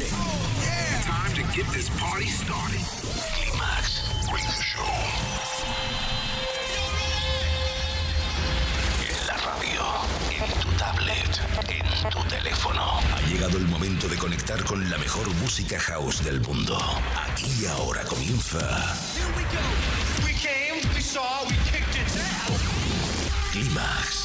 Yeah. Time to get this party started. Climax Radio Show. En la radio, en tu tablet, en tu teléfono. Ha llegado el momento de conectar con la mejor música house del mundo. Aquí y ahora comienza. Here we go. We came, we saw, we kicked it down. Climax.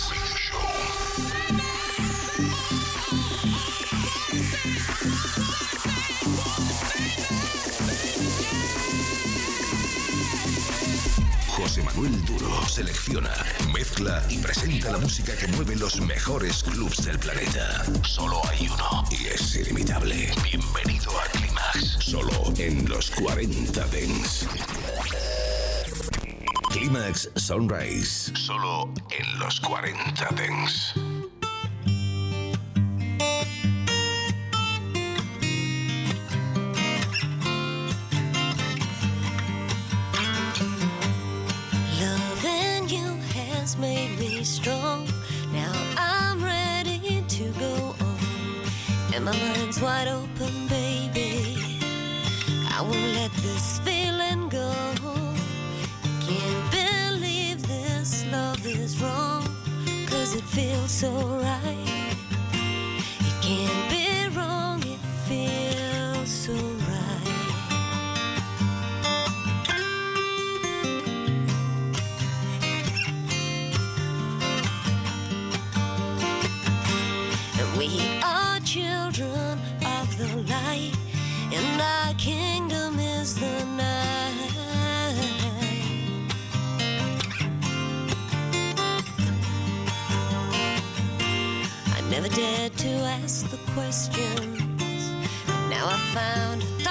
selecciona, mezcla y presenta la música que mueve los mejores clubs del planeta. Solo hay uno y es inimitable. Bienvenido a Climax, solo en los 40 Dents. Climax Sunrise, solo en los 40 Dents. dared to ask the questions. Now I found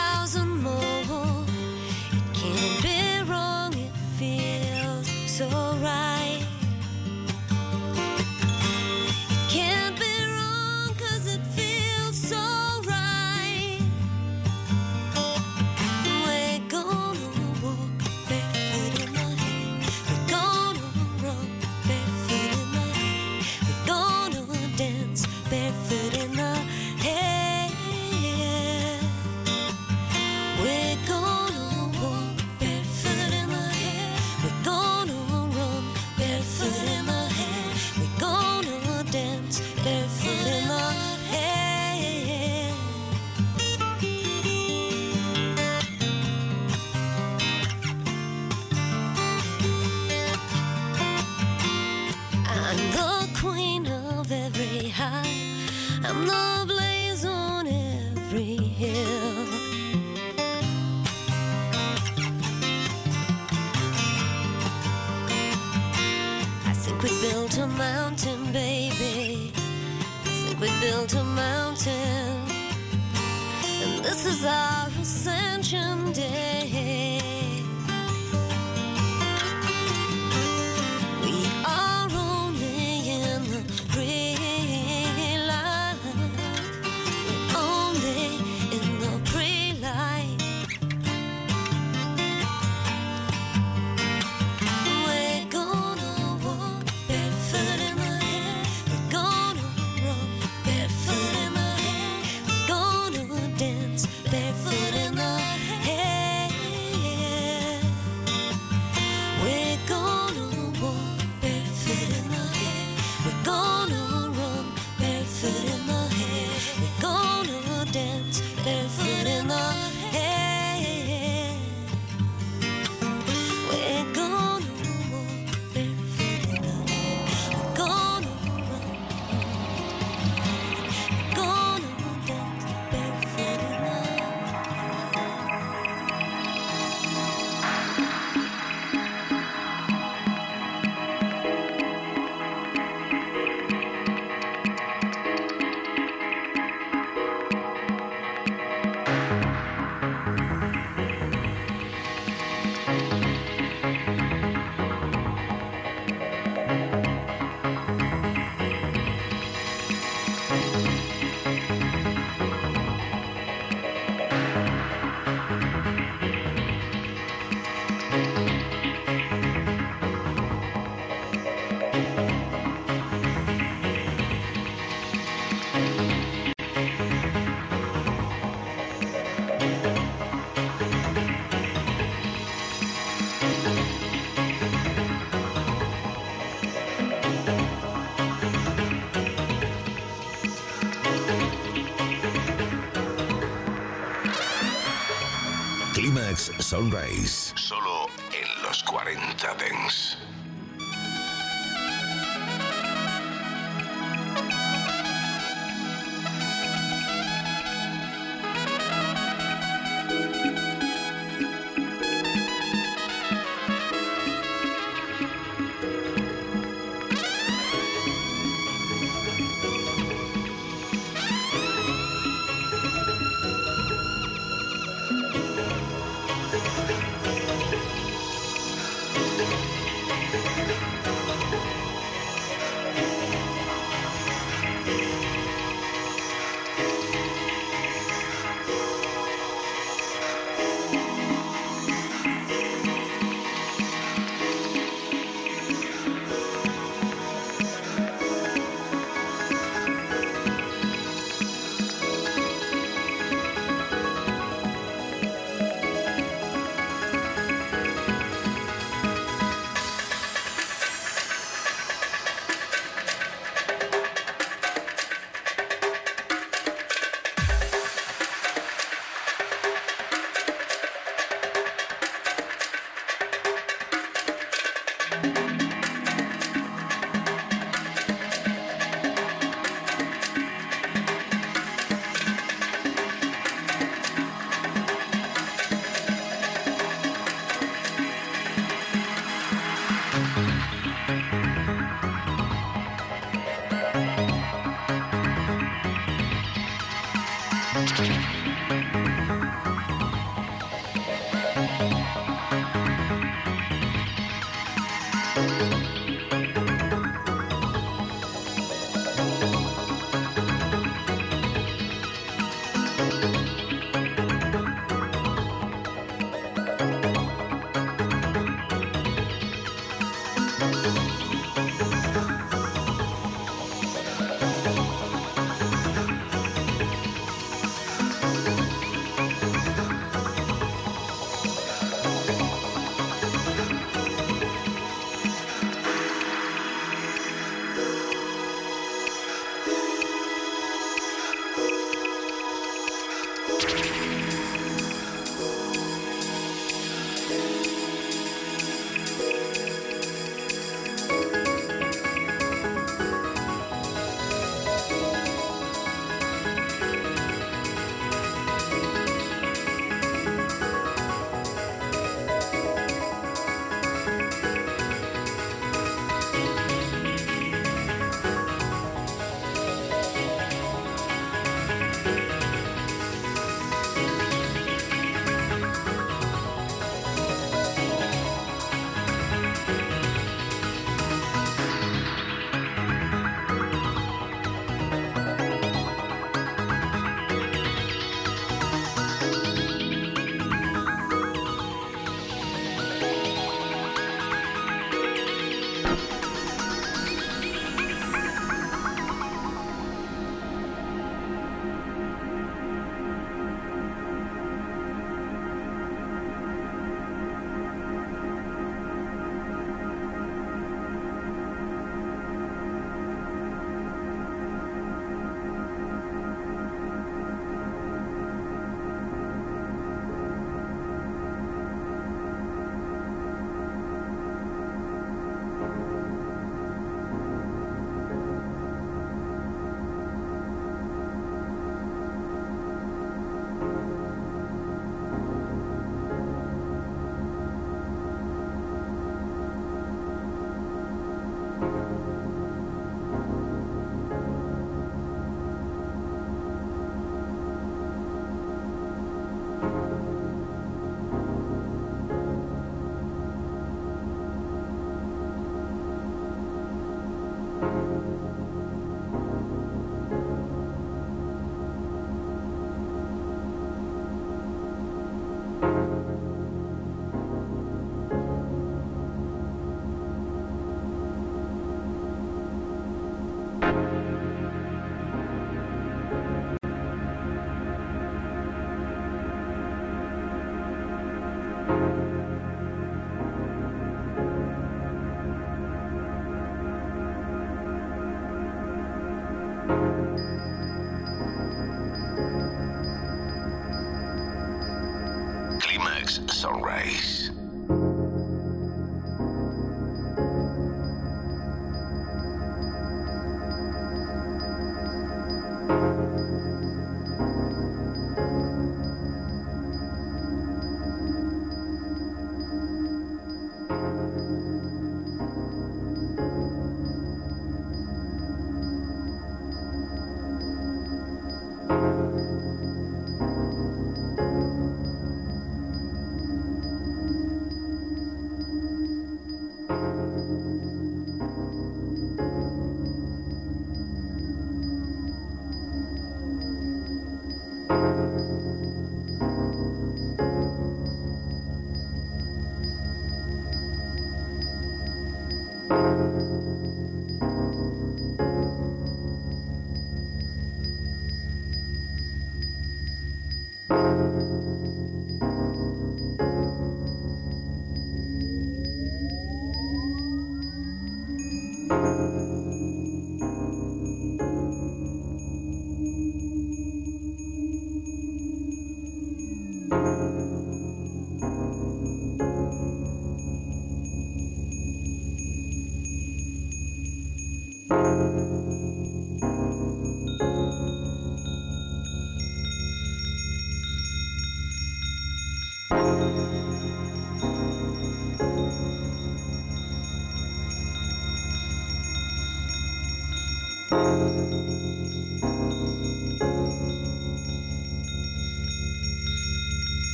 Solo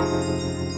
Música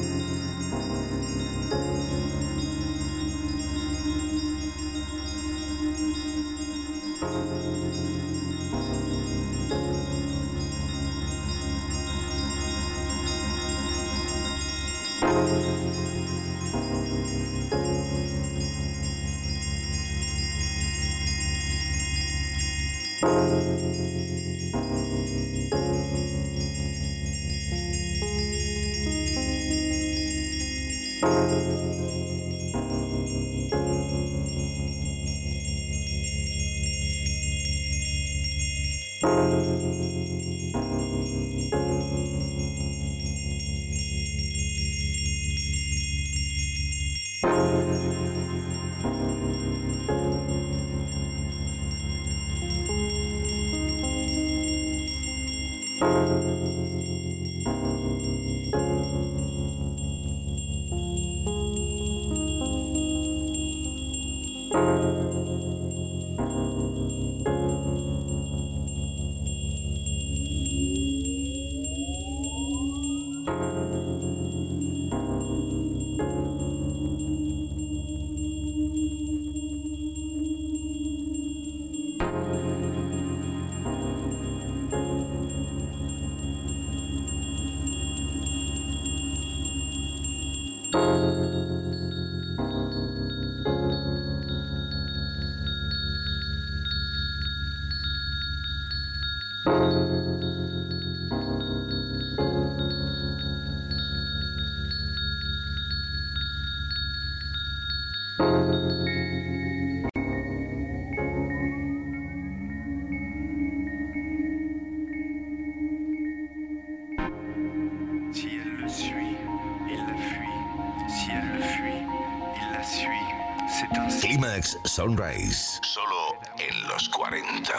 Sunrise. Solo en los 40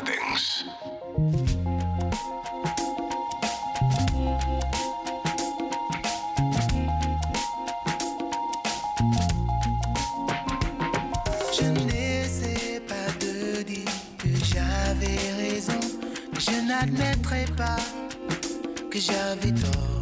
Je ne sais pas te dire que j'avais raison, mais je n'admettrai pas que j'avais tort.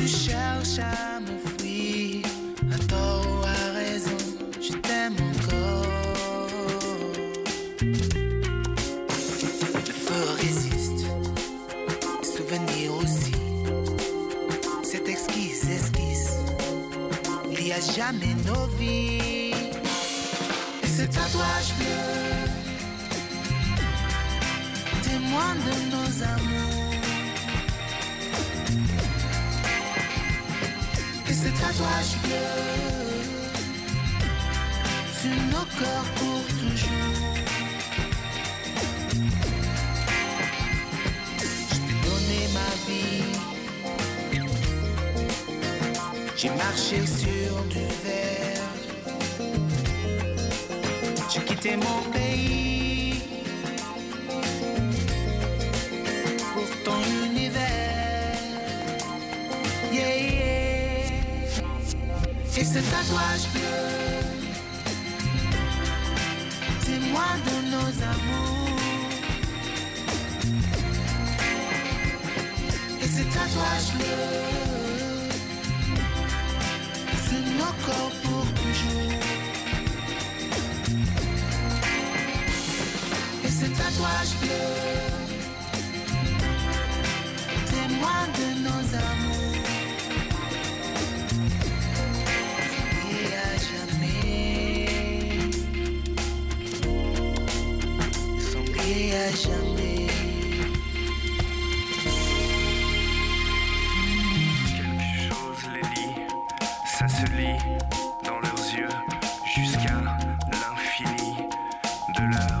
Tu cherches à me fuir, à tort ou à raison Je t'aime encore Le feu résiste, les souvenirs aussi Cette exquise esquisse il y a jamais nos vies. Et ce tatouage bleu, témoin de nos amours. Tatouage bleu, sur nos corps pour toujours. Je t'ai donné ma vie. J'ai marché sur du verre. J'ai quitté mon pays Et ce tatouage bleu, témoin de nos amours. Et ce tatouage bleu sur nos corps pour toujours. Et ce tatouage bleu, de leur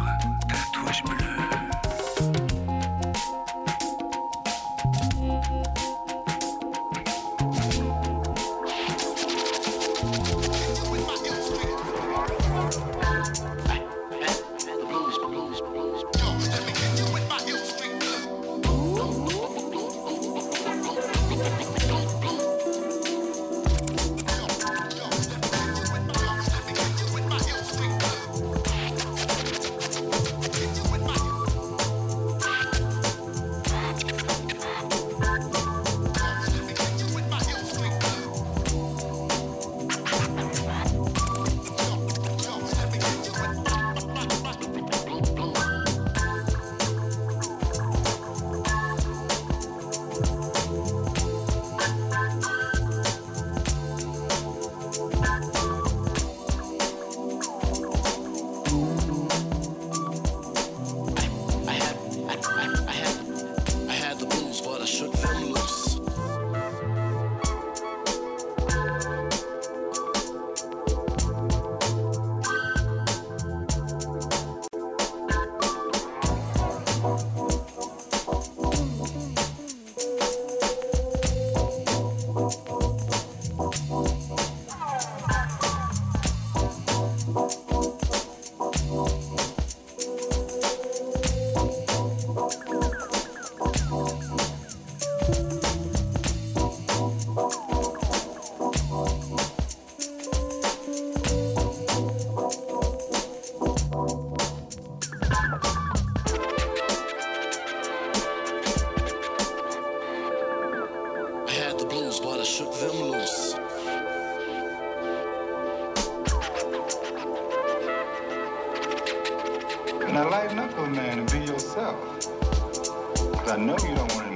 news, but I shook them loose. Now lighten up a man and be yourself. I know you don't want to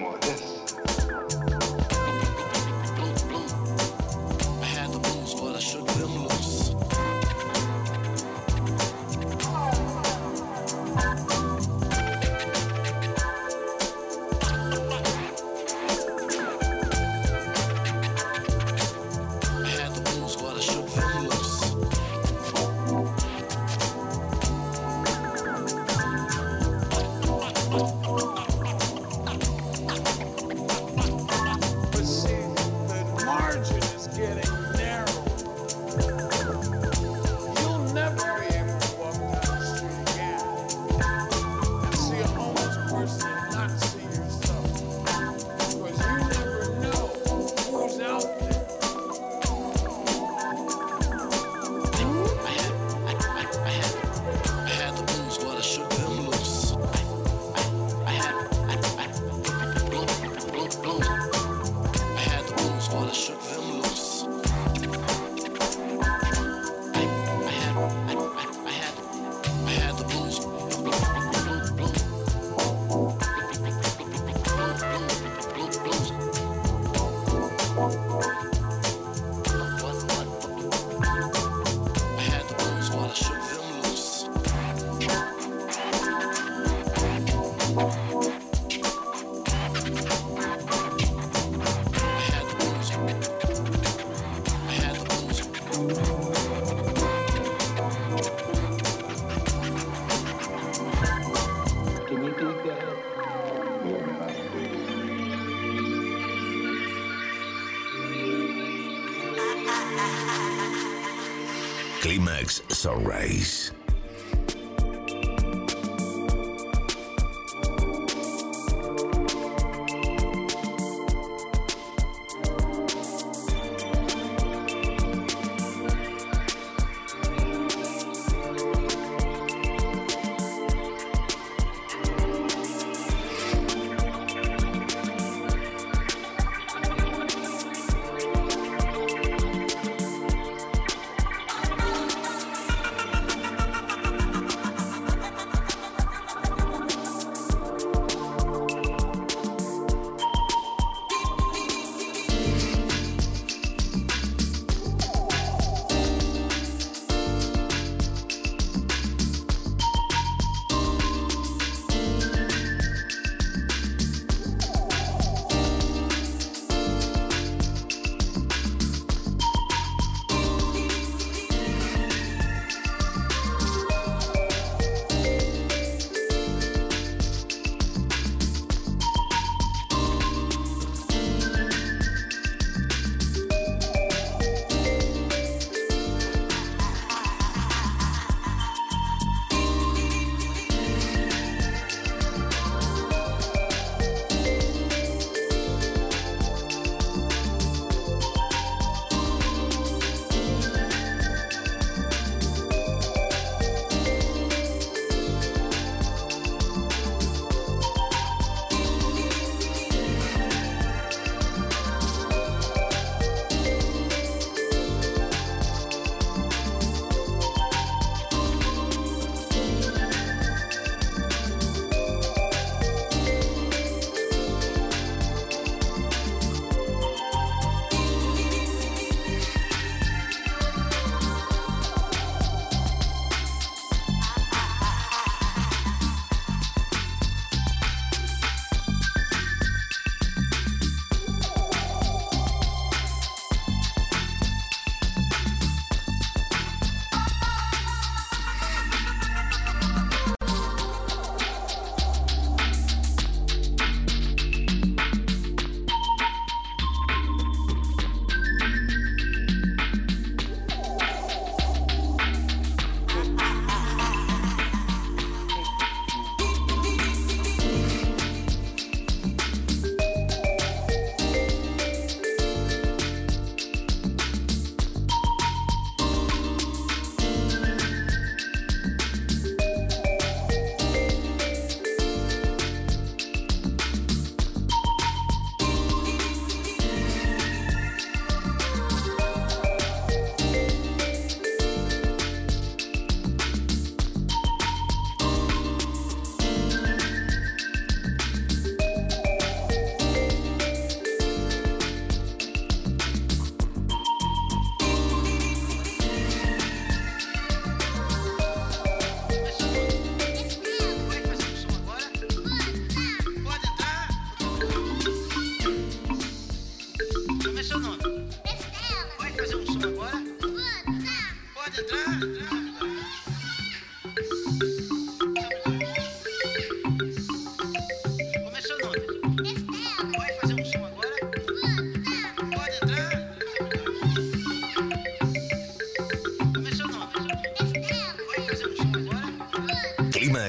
Mix Sunrise.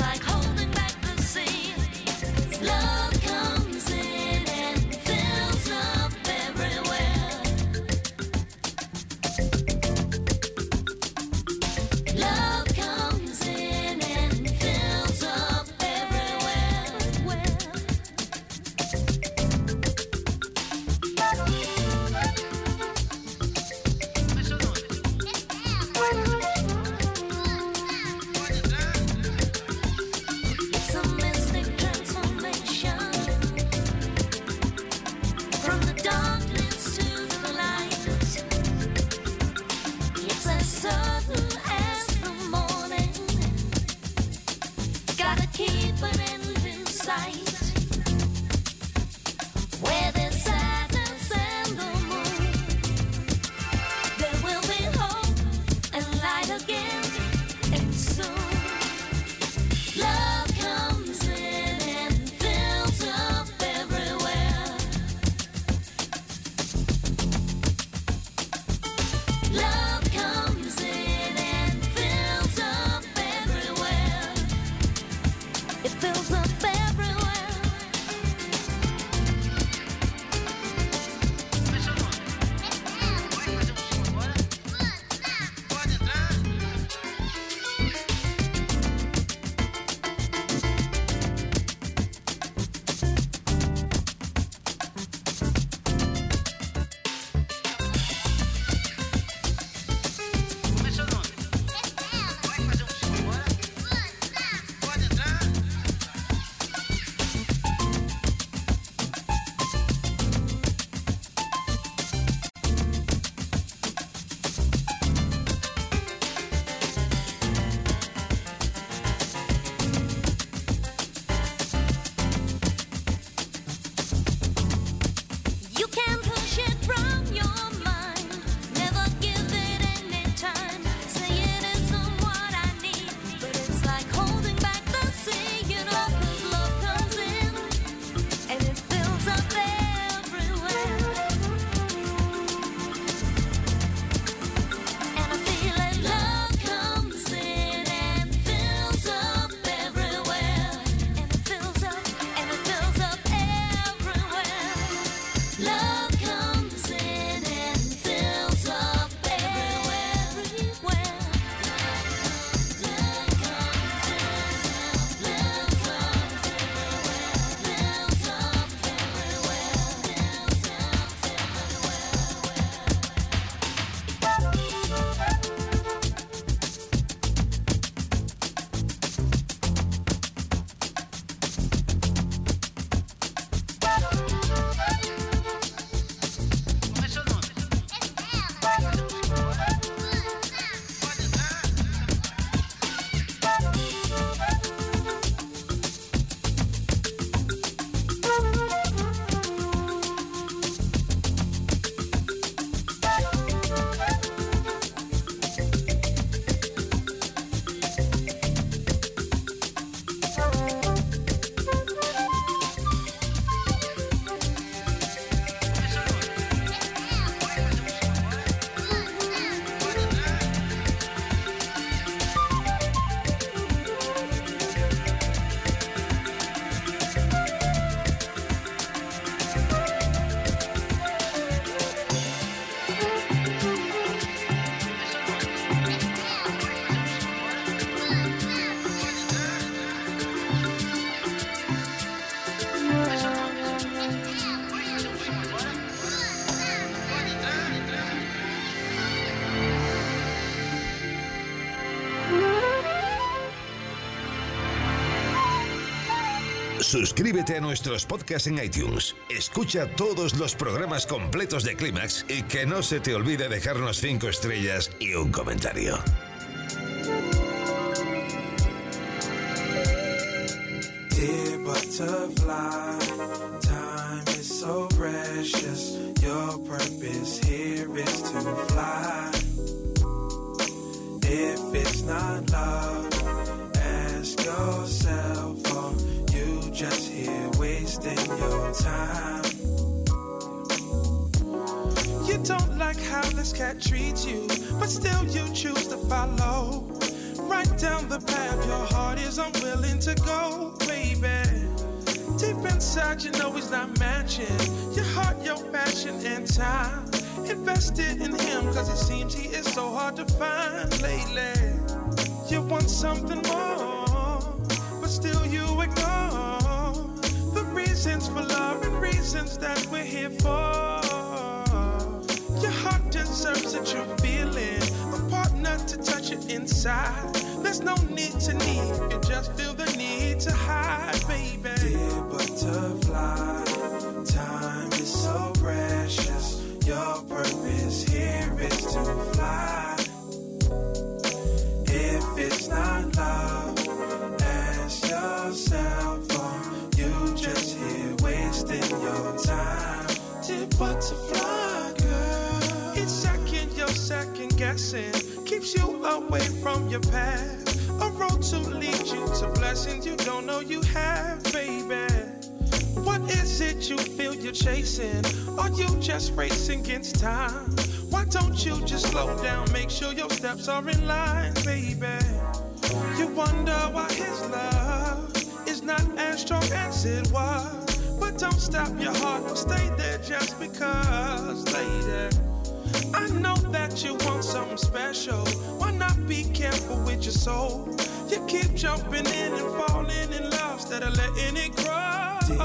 like Suscríbete a nuestros podcasts en iTunes. Escucha todos los programas completos de Clímax y que no se te olvide dejarnos cinco estrellas y un comentario. Here is to fly. If it's not love, ask yourself, are you just here wasting your time? Tip butterfly, girl. It's second, your second guessing keeps you away from your path. A road to lead you to blessings you don't know you have, baby. Is it you feel you're chasing? Are you just racing against time? Why don't you just slow down? Make sure your steps are in line, baby. You wonder why his love is not as strong as it was. But don't stop your heart or stay there just because, lady. I know that you want something special. Why not be careful with your soul? You keep jumping in and falling in love instead of letting it grow. Your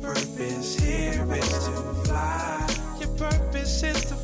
purpose is to fly. Your purpose is to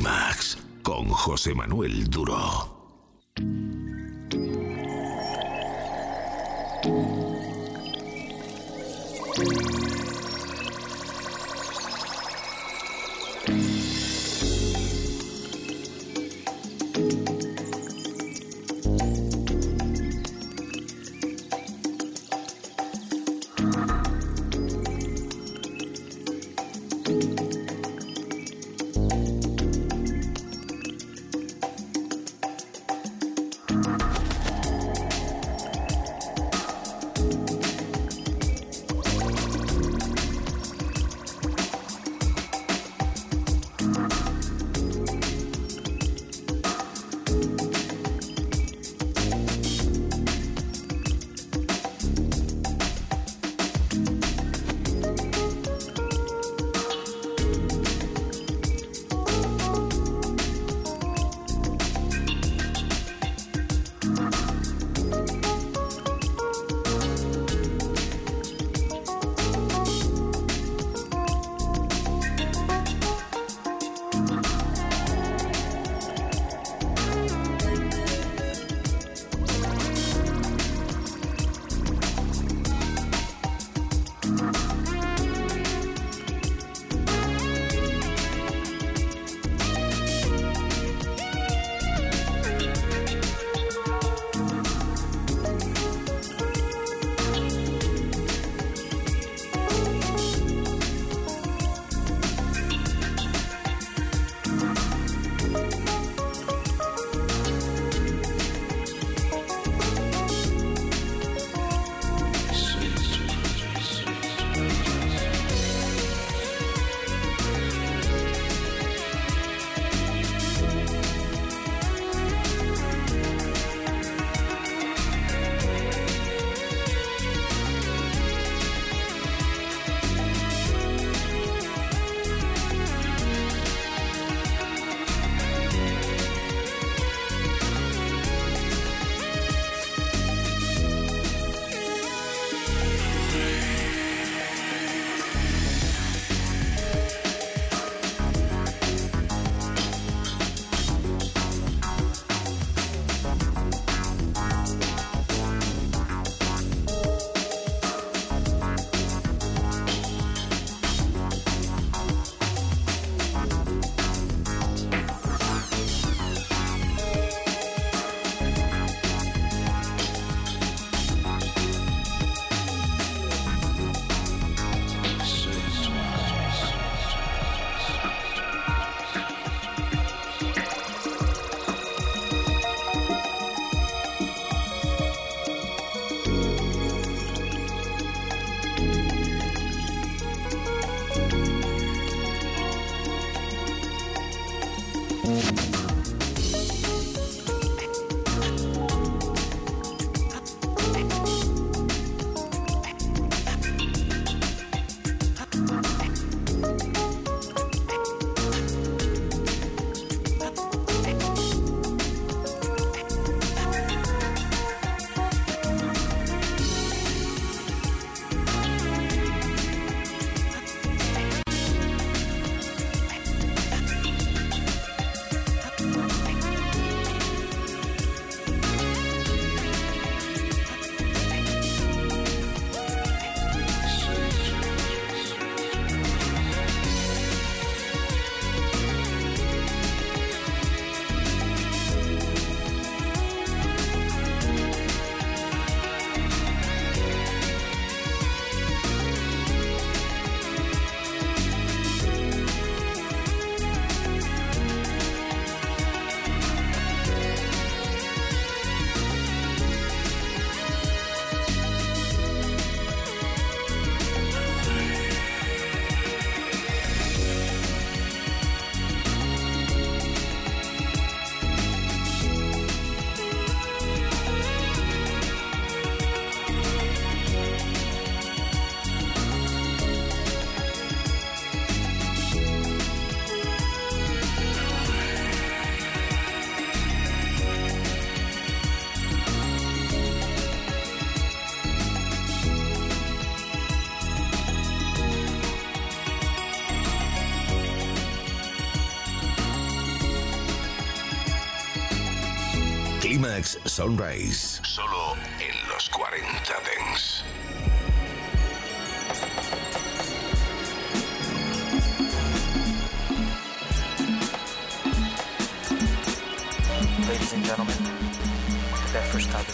Clímax con José Manuel Duro. Clímax Sunrise. Solo en los 40 Dance. Ladies and gentlemen, the first time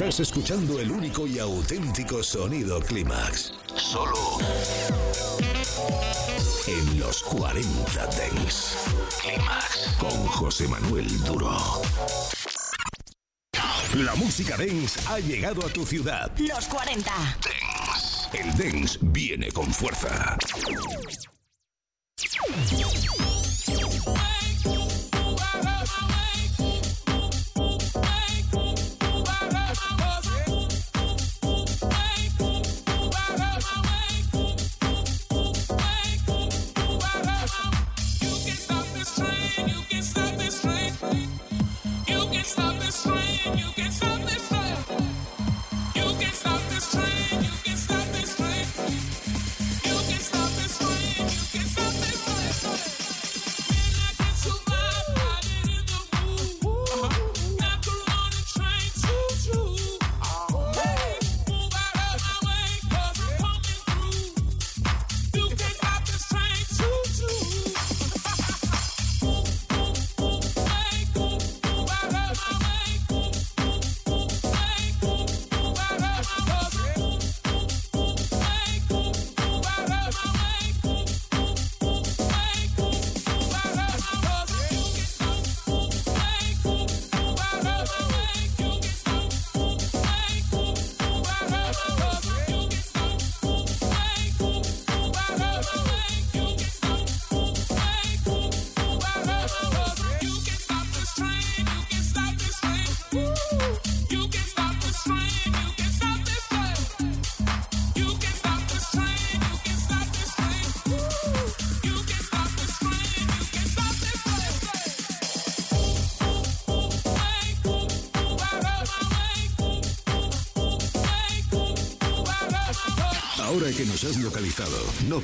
Estás escuchando el único y auténtico sonido Clímax. Solo en los 40 Dents. Clímax con José Manuel Duro. La música dance ha llegado a tu ciudad. Los 40 Dents. El dance viene con fuerza.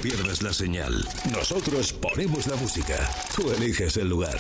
Pierdas la señal. Nosotros ponemos la música. Tú eliges el lugar.